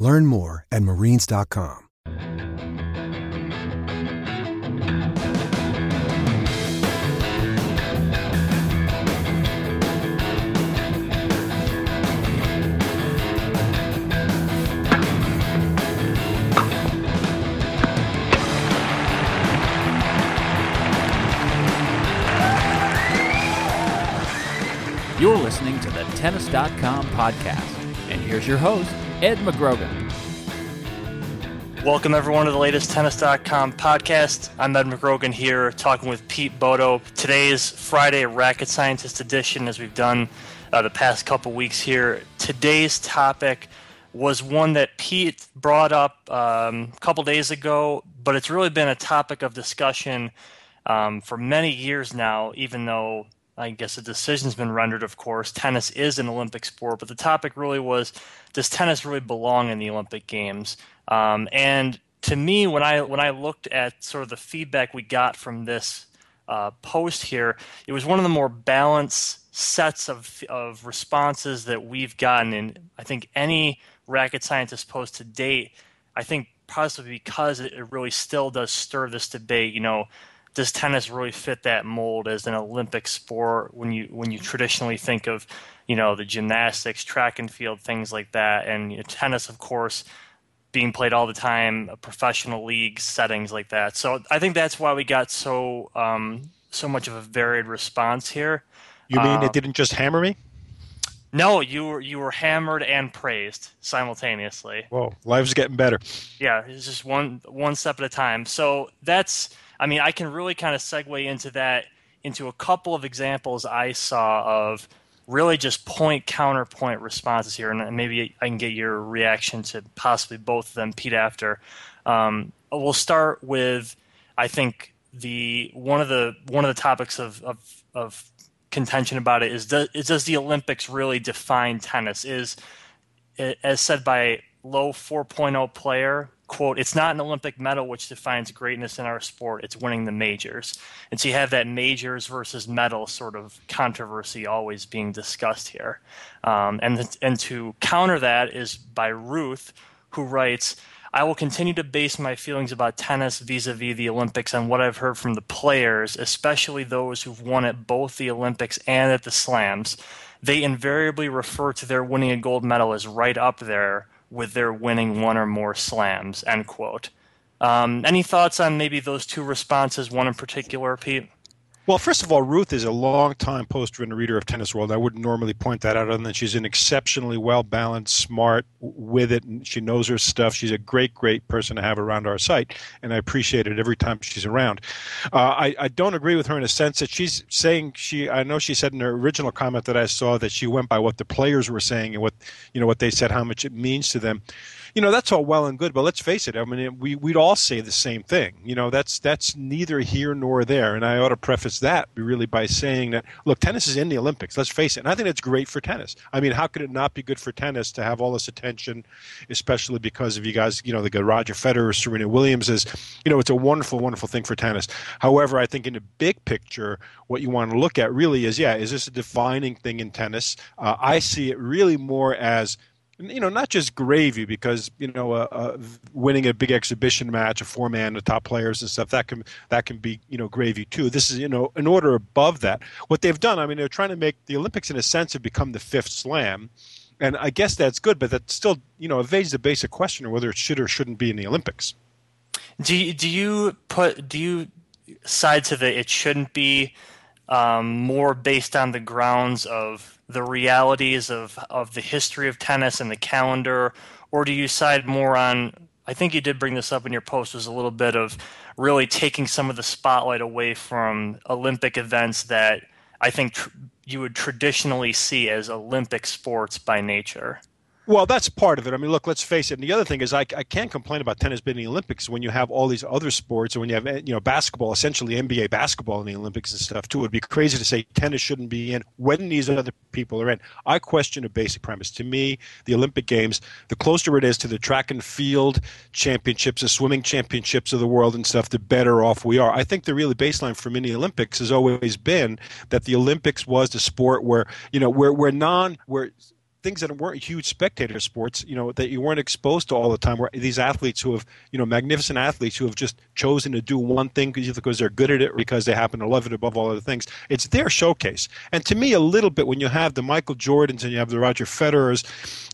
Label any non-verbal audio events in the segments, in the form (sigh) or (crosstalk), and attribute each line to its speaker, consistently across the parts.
Speaker 1: Learn more at marines.com.
Speaker 2: You're listening to the Tennis.com podcast. And here's your host, Ed McGrogan.
Speaker 3: Welcome, everyone, to the latest Tennis.com podcast. I'm Ed McGrogan here talking with Pete Bodo. Today's Friday Racket Scientist edition, as we've done uh, the past couple weeks here. Today's topic was one that Pete brought up um, a couple days ago, but it's really been a topic of discussion um, for many years now, even though I guess a decision's been rendered, of course. Tennis is an Olympic sport, but the topic really was does tennis really belong in the Olympic Games? Um, and to me, when I when I looked at sort of the feedback we got from this uh, post here, it was one of the more balanced sets of of responses that we've gotten in I think any racket scientist post to date. I think possibly because it really still does stir this debate. You know, does tennis really fit that mold as an Olympic sport when you when you traditionally think of you know the gymnastics, track and field, things like that, and you know, tennis, of course, being played all the time, professional league settings like that. So I think that's why we got so um, so much of a varied response here.
Speaker 4: You mean
Speaker 3: uh,
Speaker 4: it didn't just hammer me?
Speaker 3: No, you were you were hammered and praised simultaneously.
Speaker 4: Whoa, life's getting better.
Speaker 3: Yeah, it's just one one step at a time. So that's I mean, I can really kind of segue into that into a couple of examples I saw of really just point counterpoint responses here, and maybe I can get your reaction to possibly both of them, Pete. After um, we'll start with, I think the one of the one of the topics of of, of contention about it is does, is does the Olympics really define tennis? Is as said by low 4.0 player quote, it's not an Olympic medal which defines greatness in our sport, it's winning the majors. And so you have that majors versus medal sort of controversy always being discussed here. Um, and, and to counter that is by Ruth, who writes, I will continue to base my feelings about tennis vis a vis the Olympics on what I've heard from the players, especially those who've won at both the Olympics and at the Slams. They invariably refer to their winning a gold medal as right up there with their winning one or more slams, end quote. Um, any thoughts on maybe those two responses, one in particular, Pete?
Speaker 4: Well, first of all, Ruth is a long-time poster and reader of Tennis World. I wouldn't normally point that out, other than she's an exceptionally well-balanced, smart with it, and she knows her stuff. She's a great, great person to have around our site, and I appreciate it every time she's around. Uh, I, I don't agree with her in a sense that she's saying she. I know she said in her original comment that I saw that she went by what the players were saying and what you know what they said, how much it means to them you know that's all well and good but let's face it i mean we, we'd all say the same thing. You know that's that's neither here nor there. And i ought to preface that really by saying that look tennis is in the olympics let's face it. And i think that's great for tennis. I mean how could it not be good for tennis to have all this attention especially because of you guys you know the roger federer serena williams is you know it's a wonderful wonderful thing for tennis. However i think in the big picture what you want to look at really is yeah is this a defining thing in tennis? Uh, i see it really more as you know, not just gravy because you know, uh, uh, winning a big exhibition match, a four man, the top players and stuff that can that can be you know gravy too. This is you know an order above that. What they've done, I mean, they're trying to make the Olympics in a sense have become the fifth slam, and I guess that's good, but that still you know evades the basic question of whether it should or shouldn't be in the Olympics.
Speaker 3: Do do you put do you side to the it shouldn't be um, more based on the grounds of the realities of, of the history of tennis and the calendar, or do you side more on? I think you did bring this up in your post was a little bit of really taking some of the spotlight away from Olympic events that I think tr- you would traditionally see as Olympic sports by nature.
Speaker 4: Well, that's part of it. I mean, look, let's face it. And the other thing is, I, I can't complain about tennis being in the Olympics when you have all these other sports, and when you have you know basketball, essentially NBA basketball in the Olympics and stuff too. It'd be crazy to say tennis shouldn't be in when these other people are in. I question a basic premise. To me, the Olympic Games, the closer it is to the track and field championships, the swimming championships of the world and stuff, the better off we are. I think the really baseline for many Olympics has always been that the Olympics was the sport where you know where where non where things that weren't huge spectator sports, you know, that you weren't exposed to all the time. Where these athletes who have, you know, magnificent athletes who have just chosen to do one thing either because they're good at it or because they happen to love it above all other things. It's their showcase. And to me, a little bit when you have the Michael Jordans and you have the Roger Federers,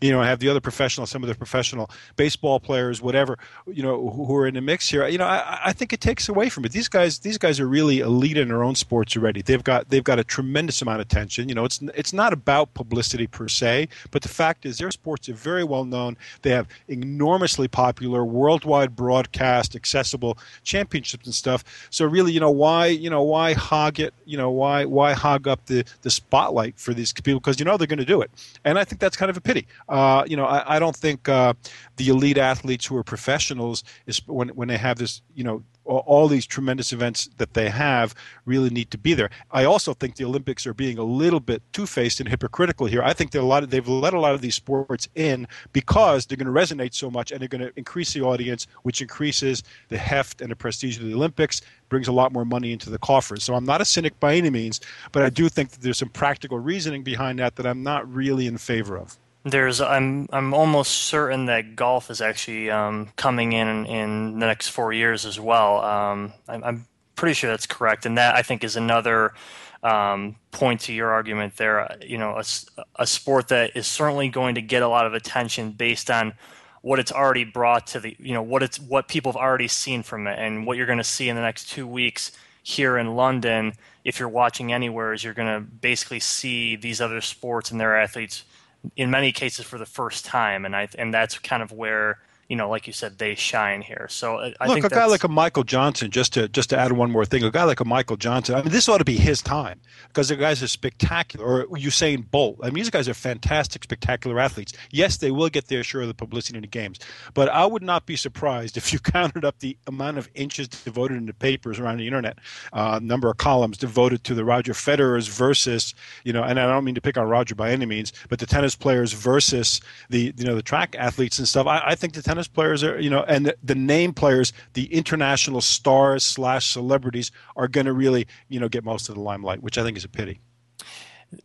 Speaker 4: you know, I have the other professional, some of the professional baseball players, whatever, you know, who, who are in the mix here. You know, I, I think it takes away from it. These guys, these guys are really elite in their own sports already. They've got they've got a tremendous amount of attention. You know, it's it's not about publicity per se but the fact is, their sports are very well known. They have enormously popular, worldwide broadcast, accessible championships and stuff. So really, you know, why, you know, why hog it? You know, why, why hog up the the spotlight for these people? Because you know they're going to do it, and I think that's kind of a pity. Uh, you know, I, I don't think uh, the elite athletes who are professionals is when when they have this, you know, all these tremendous events that they have really need to be there. I also think the Olympics are being a little bit two-faced and hypocritical here. I think a lot of, they've let a lot of these sports in because they're going to resonate so much and they're going to increase the audience, which increases the heft and the prestige of the Olympics, brings a lot more money into the coffers. So I'm not a cynic by any means, but I do think that there's some practical reasoning behind that that I'm not really in favor of.
Speaker 3: There's, I'm, I'm almost certain that golf is actually um, coming in in the next four years as well. Um, I'm, I'm, pretty sure that's correct, and that I think is another um, point to your argument there. You know, a, a sport that is certainly going to get a lot of attention based on what it's already brought to the, you know, what it's what people have already seen from it, and what you're going to see in the next two weeks here in London. If you're watching anywhere, is you're going to basically see these other sports and their athletes in many cases for the first time, and I and that's kind of where you know, like you said, they shine here. So uh, I
Speaker 4: look
Speaker 3: think
Speaker 4: a guy like a Michael Johnson. Just to just to add one more thing, a guy like a Michael Johnson. I mean, this ought to be his time because the guys are spectacular. Or Usain Bolt. I mean, these guys are fantastic, spectacular athletes. Yes, they will get their share of the publicity in the games, but I would not be surprised if you (laughs) counted up the amount of inches devoted in the papers around the internet, uh, number of columns devoted to the Roger Federers versus you know, and I don't mean to pick on Roger by any means, but the tennis players versus the you know the track athletes and stuff. I, I think the tennis tennis players are, you know, and the, the name players, the international stars slash celebrities are going to really, you know, get most of the limelight, which I think is a pity.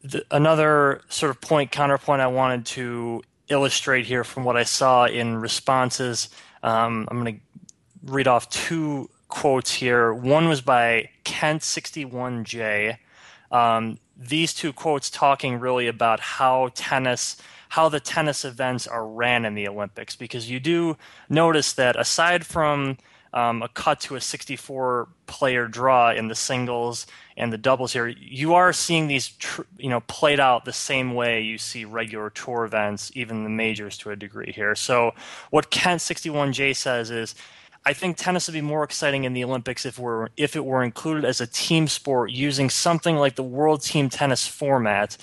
Speaker 3: The, another sort of point, counterpoint I wanted to illustrate here from what I saw in responses. Um, I'm going to read off two quotes here. One was by Kent61J. Um, these two quotes talking really about how tennis how the tennis events are ran in the Olympics because you do notice that aside from um, a cut to a 64 player draw in the singles and the doubles here, you are seeing these tr- you know played out the same way you see regular tour events, even the majors to a degree here. So what Kent 61J says is. I think tennis would be more exciting in the Olympics if we're if it were included as a team sport using something like the World Team Tennis format,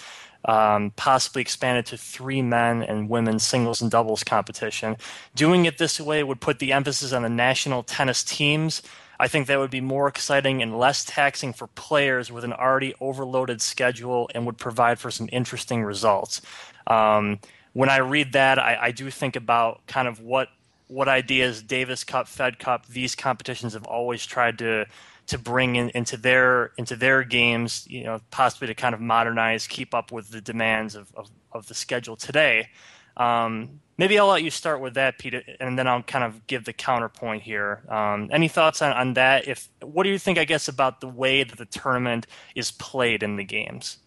Speaker 3: um, possibly expanded to three men and women singles and doubles competition. Doing it this way would put the emphasis on the national tennis teams. I think that would be more exciting and less taxing for players with an already overloaded schedule and would provide for some interesting results. Um, when I read that, I, I do think about kind of what what ideas Davis Cup, Fed Cup, these competitions have always tried to to bring in, into their into their games, you know, possibly to kind of modernize, keep up with the demands of, of, of the schedule today. Um, maybe I'll let you start with that, Peter, and then I'll kind of give the counterpoint here. Um, any thoughts on, on that? If what do you think, I guess, about the way that the tournament is played in the games?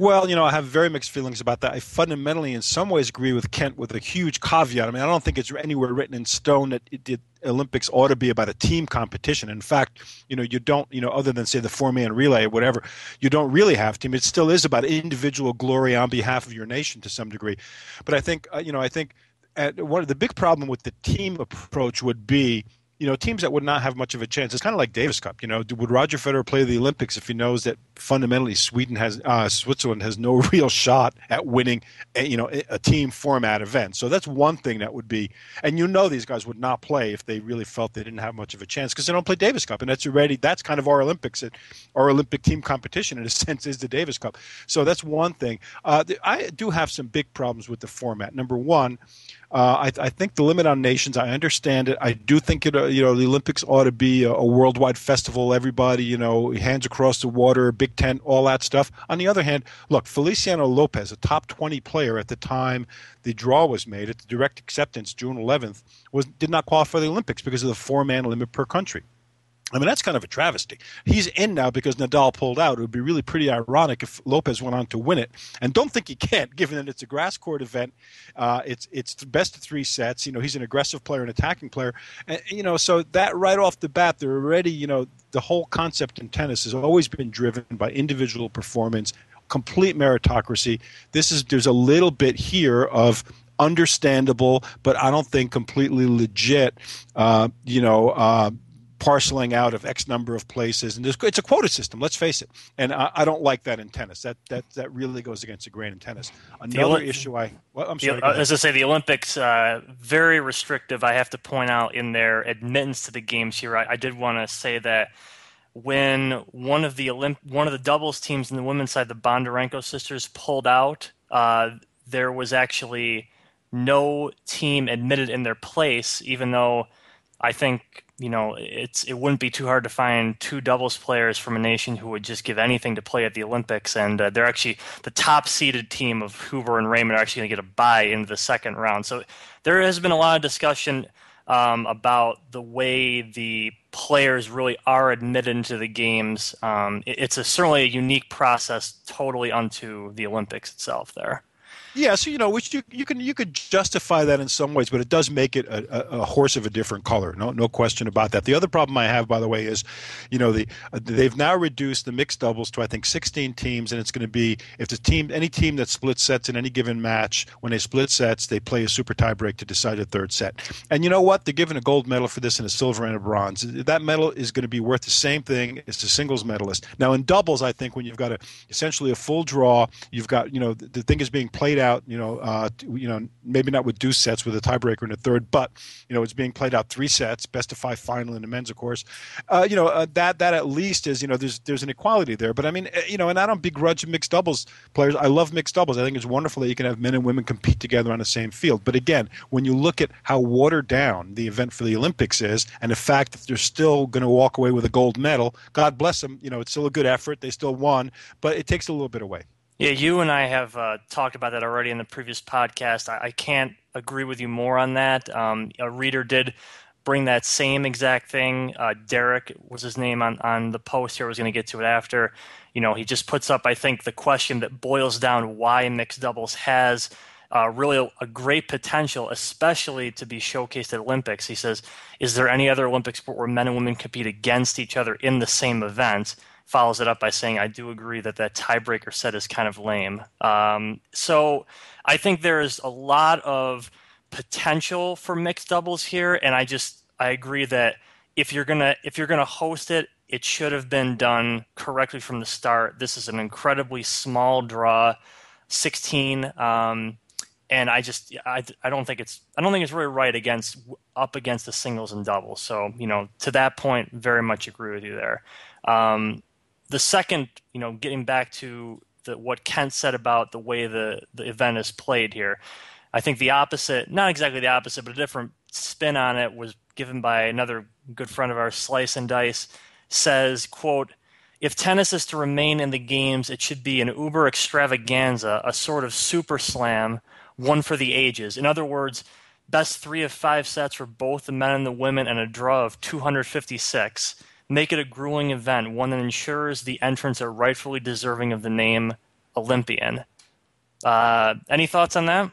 Speaker 4: Well, you know, I have very mixed feelings about that. I fundamentally, in some ways, agree with Kent with a huge caveat. I mean, I don't think it's anywhere written in stone that it, Olympics ought to be about a team competition. In fact, you know, you don't, you know, other than say the four-man relay or whatever, you don't really have team. It still is about individual glory on behalf of your nation to some degree. But I think, uh, you know, I think at one of the big problem with the team approach would be you know, teams that would not have much of a chance. It's kind of like Davis Cup. You know, would Roger Federer play the Olympics if he knows that fundamentally Sweden has, uh, Switzerland has no (laughs) real shot at winning, a, you know, a team format event? So that's one thing that would be, and you know, these guys would not play if they really felt they didn't have much of a chance because they don't play Davis Cup, and that's already that's kind of our Olympics. Our Olympic team competition, in a (laughs) sense, is the Davis Cup. So that's one thing. Uh, I do have some big problems with the format. Number one. Uh, I, I, think the limit on nations. I understand it. I do think it. Uh, you know, the Olympics ought to be a, a, worldwide festival. Everybody, you know, hands across the water, big tent, all that stuff. On the other hand, look, Feliciano Lopez, a top twenty player at the time the draw was made at the direct acceptance, June 11th, was did not qualify for the Olympics because of the four man limit per country. I mean, that's kind of a travesty. He's in now because Nadal pulled out. It would be really pretty ironic if Lopez went on to win it. And don't think he can't, given that it's a grass court event. Uh, it's it's best of three sets. You know, he's an aggressive player, an attacking player. And, you know, so that right off the bat, they're already, you know, the whole concept in tennis has always been driven by individual performance, complete meritocracy. This is there's a little bit here of understandable, but I don't think completely legit, uh, you know, uh, parceling out of X number of places, and it's a quota system. Let's face it, and I, I, don't like that in tennis. That that that really goes against the grain in tennis. Another issue I well, I'm sorry.
Speaker 3: The, as I say, the Olympics uh, very restrictive. I have to point out in their admittance to the games here. I, I did want to say that when one of the Olymp- one of the doubles teams in the women's side, the Bondarenko sisters, pulled out, uh, there was actually no team admitted in their place, even though I think you know it's it wouldn't be too hard to find two doubles players from a nation who would just give anything to play at the Olympics, and uh, they're actually the top seeded team of Huber and Raymond are actually going to get a bye into the second round. So there has been a lot of discussion um, about the way the players really are admitted into the games. Um, it, it's a, certainly a unique process, totally unto the Olympics itself. There.
Speaker 4: Yeah, so you know, which you you can you could justify that in some ways, but it does make it a, a, horse of a different color. No, no question about that. The other problem I have, by the way, is, you know, the uh, they've now reduced the mixed doubles to I think 16 teams, and it's going to be if the team any team that splits sets in any given match, when they split sets, they play a super tiebreak to decide a third set. And you know what? They're given a gold medal for this and a silver and a bronze. That medal is going to be worth the same thing as the singles medalist. Now in doubles, I think when you've got a essentially a full draw, you've got you know the, the thing is being played out, you know, uh, you know, maybe not with deuce sets with a tiebreaker in a third, but you know, it's being played out three sets, best of five final in the men's, of course. Uh, you know, uh, that that at least is you know, there's there's an equality there. But I mean, eh, you know, and I don't begrudge mixed doubles players. I love mixed doubles. I think it's wonderful that you can have men and women compete together on the same field. But again, when you look at how watered down the event for the Olympics is, and the fact that they're still going to walk away with a gold medal, God bless them. You know, it's still a good effort. They still won, but it takes a little bit away.
Speaker 3: Yeah, you and I have uh, talked about that already in the previous podcast. I, I can't agree with you more on that. Um, a reader did bring that same exact thing. Uh, Derek was his name on, on the post here. I was going to get to it after. You know, he just puts up, I think, the question that boils down why mixed doubles has uh, really a, a, great potential, especially to be showcased at Olympics. He says, Is there any other Olympic sport where men and women compete against each other in the same event? Follows it up by saying, I do agree that that tiebreaker set is kind of lame. Um, so I think there's a lot of potential for mixed doubles here, and I just I agree that if you're gonna if you're gonna host it, it should have been done correctly from the start. This is an incredibly small draw, 16. Um, and I just I, I don't think it's I don't think it's really right against up against the singles and doubles. So you know to that point, very much agree with you there. Um, the second, you know, getting back to the, what Kent said about the way the, the event is played here, I think the opposite, not exactly the opposite, but a different spin on it was given by another good friend of ours, Slice and Dice, says, quote, if tennis is to remain in the games, it should be an uber extravaganza, a sort of super slam, one for the ages. In other words, best three of five sets for both the men and the women, and a draw of 256 make it a grueling event, one that ensures the entrants are rightfully deserving of the name Olympian. Uh, any thoughts on that?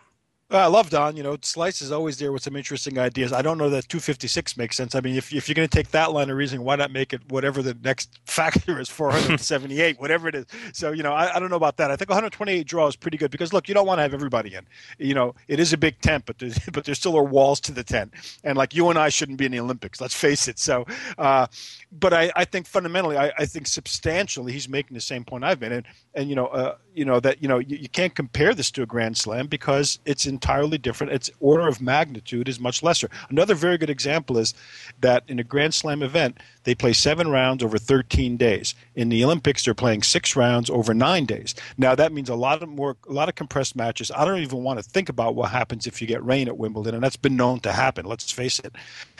Speaker 4: I love Don. You know, Slice is always there with some interesting ideas. I don't know that 256 makes sense. I mean, if, if you're going to take that line of reasoning, why not make it whatever the next (laughs) factor is, 478, (laughs) whatever it is. So, you know, I, I, don't know about that. I think 128 draw is pretty good because, look, you don't want to have everybody in. You know, it is a big tent, but there's, (laughs) but there still are walls to the tent. And, like, you and I shouldn't be in the Olympics. Let's face it. So, uh, but I, I think fundamentally, I, I think substantially he's making the same point I've been. And, and you know, uh, you know that you know you, you, can't compare this to a Grand Slam because it's entirely different. Its order of magnitude is much lesser. Another very good example is that in a Grand Slam event, they play seven rounds over 13 days. In the Olympics, they're playing six rounds over nine days. Now that means a lot of more, a lot of compressed matches. I don't even want to think about what happens if you get rain at Wimbledon, and that's been known to happen. Let's face it.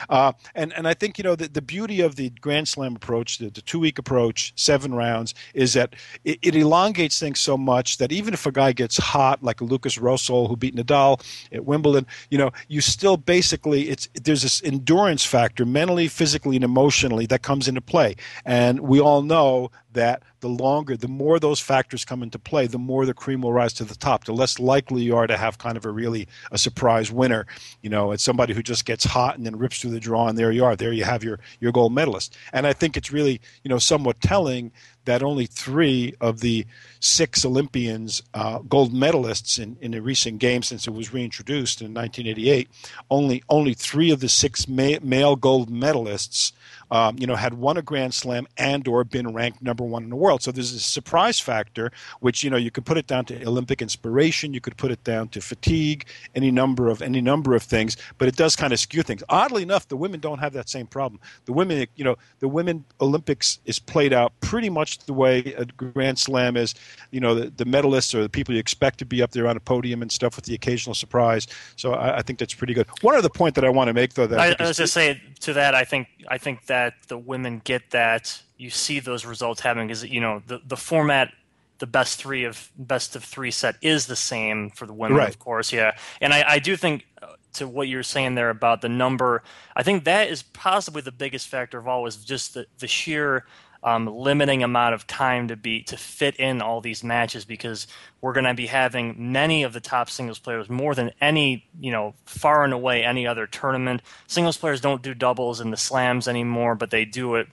Speaker 4: Uh, and and I think you know the, the beauty of the Grand Slam approach, the, the two week approach, seven rounds, is that it, it elongates things so much that even if a guy gets hot, like Lukas Rosol who beat Nadal at Wimbledon, you know, you still basically it's there's this endurance factor, mentally, physically, and emotionally that comes into play. And we all know that the longer, the more those factors come into play, the more the cream will rise to the top. The less likely you are to have kind of a really a surprise winner. You know, it's somebody who just gets hot and then rips through the draw, and there you are. There you have your your gold medalist. And I think it's really you know somewhat telling that only three of the six Olympians, uh, gold medalists in, in a recent game since it was reintroduced in 1988, only only three of the six ma- male gold medalists um, you know, had won a Grand Slam and or been ranked number one in the world. So there's a surprise factor, which you know you could put it down to Olympic inspiration, you could put it down to fatigue, any number of any number of things, but it does kind of skew things. Oddly enough, the women don't have that same problem. The women, you know, the women Olympics is played out pretty much the way a Grand Slam is. You know, the, the medalists or the people you expect to be up there on a podium and stuff with the occasional surprise. So I, I think that's pretty good. One other point that I want to make, though, that
Speaker 3: I, I, I was just saying to that, I think I think that that the women get that you see those results happening because you know the the format the best three of best of three set is the same for the women right. of course yeah and I, I do think uh, to what you're saying there about the number i think that is possibly the biggest factor of all is just the, the sheer um, limiting amount of time to be to fit in all these matches because we're going to be having many of the top singles players more than any you know far and away any other tournament. Singles players don't do doubles in the slams anymore, but they do it.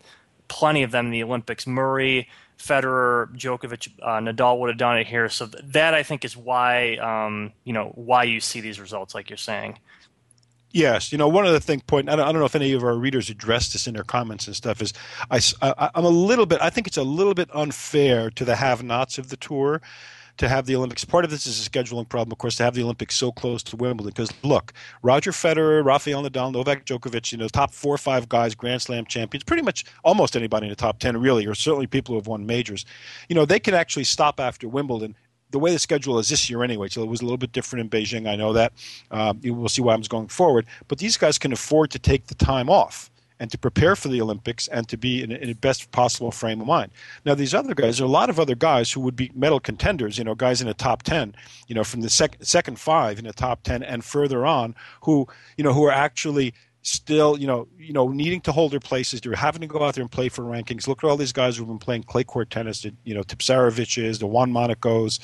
Speaker 3: Plenty of them in the Olympics. Murray, Federer, Djokovic, uh, Nadal would have done it here. So that I think is why um, you know why you see these results, like you're saying.
Speaker 4: Yes, you know one of the thing point. I don't, I don't know if any of our readers addressed this in their comments and stuff. Is I, I I'm a little bit. I think it's a little bit unfair to the have-nots of the tour to have the Olympics. Part of this is a scheduling problem, of course, to have the Olympics so close to Wimbledon. Because look, Roger Federer, Rafael Nadal, Novak Djokovic, you know, top four or five guys, Grand Slam champions, pretty much almost anybody in the top ten, really, or certainly people who have won majors. You know, they can actually stop after Wimbledon the way the schedule is this year anyway, so it was a little bit different in Beijing. I know that. Uh, we'll see what happens going forward. But these guys can afford to take the time off and to prepare for the Olympics and to be in, in the best possible frame of mind. Now, these other guys, there are a lot of other guys who would be medal contenders, you know, guys in the top 10, you know, from the sec- second five in the top 10 and further on, who, you know, who are actually – still, you know, you know, needing to hold their places. They're having to go out there and play for rankings. Look at all these guys who've been playing clay court tennis. The, you know, Tipsarevic's, the Juan Monacos,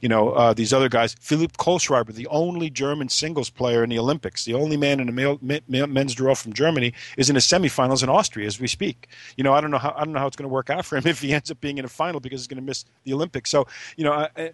Speaker 4: you know, uh, these other guys. Philipp Kohlschreiber, the only German singles player in the Olympics, the only man in a male, men's draw from Germany, is in the semifinals in Austria as we speak. You know, I don't know how I don't know how it's going to work out for him (laughs) if he ends up being in a final because he's going to miss the Olympics. So, you know, I, I,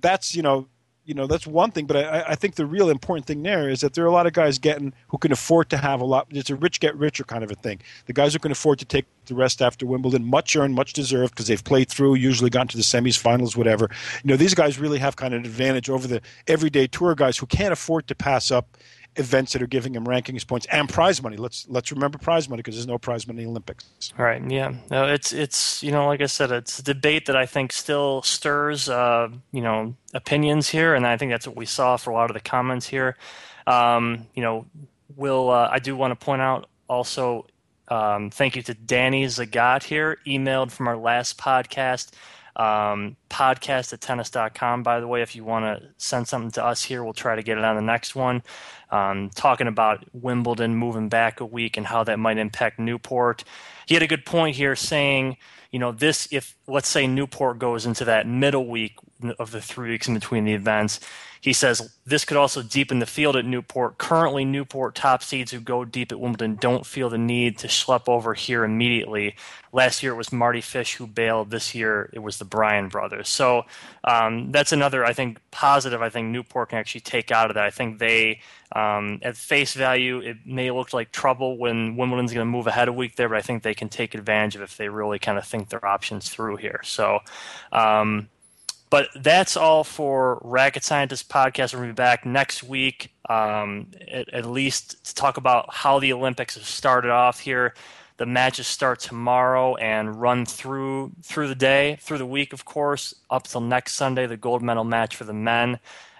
Speaker 4: that's you know you know that's one thing but I, I think the real important thing there is that there are a lot of guys getting who can afford to have a lot it's a rich get richer kind of a thing. The guys who can afford to take the rest after wimbledon much earned much deserved because they've played through usually gotten to the semis finals whatever. You know these guys really have kind of an advantage over the everyday tour guys who can't afford to pass up events that are giving him rankings points and prize money. Let's let's remember prize money because there's no prize money in the Olympics.
Speaker 3: All right. Yeah. No, it's it's you know like I said, it's a debate that I think still stirs uh, you know opinions here, and I think that's what we saw for a lot of the comments here. Um, you know, will uh, I do want to point out also. Um, thank you to Danny Zagat here, emailed from our last podcast. Um, podcast at tennis.com, by the way, if you want to send something to us here, we'll try to get it on the next one. um, talking about Wimbledon moving back a week and how that might impact Newport. He had a good point here saying, you know, this, if let's say Newport goes into that middle week of the three weeks in between the events, he says this could also deepen the field at Newport. Currently, Newport top seeds who go deep at Wimbledon don't feel the need to schlep over here immediately. Last year it was Mardy Fish who bailed. This year it was the Bryan brothers. So um, that's another, I think, positive. I think Newport can actually take out of that. I think they, um, at face value, it may look like trouble when Wimbledon's going to move ahead a week there, but I think they can take advantage of if they really kind of think their options through here. So. Um, but that's all for Racket Scientist podcast. We'll be back next week, um, at, at, least to talk about how the Olympics have started off here. The matches start tomorrow and run through through the day, through the week, of course, up till next Sunday, the gold medal match for the men.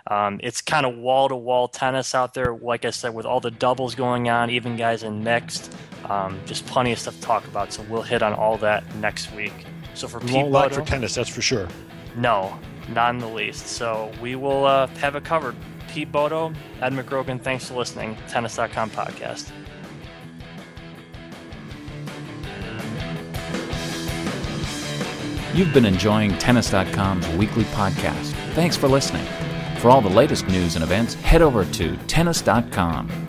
Speaker 3: Um, it's kind of wall to wall tennis out there, like I said, with all the doubles going on, even guys in mixed. Um, just plenty of stuff to talk about. So we'll hit on all that next week. So for
Speaker 4: won't lack for tennis, that's for sure.
Speaker 3: No, not in the least. So we will uh, have it covered. Pete Bodo, Ed McGrogan, thanks for listening. Tennis.com podcast.
Speaker 2: You've been enjoying Tennis.com's weekly podcast. Thanks for listening. For all the latest news and events, head over to Tennis.com.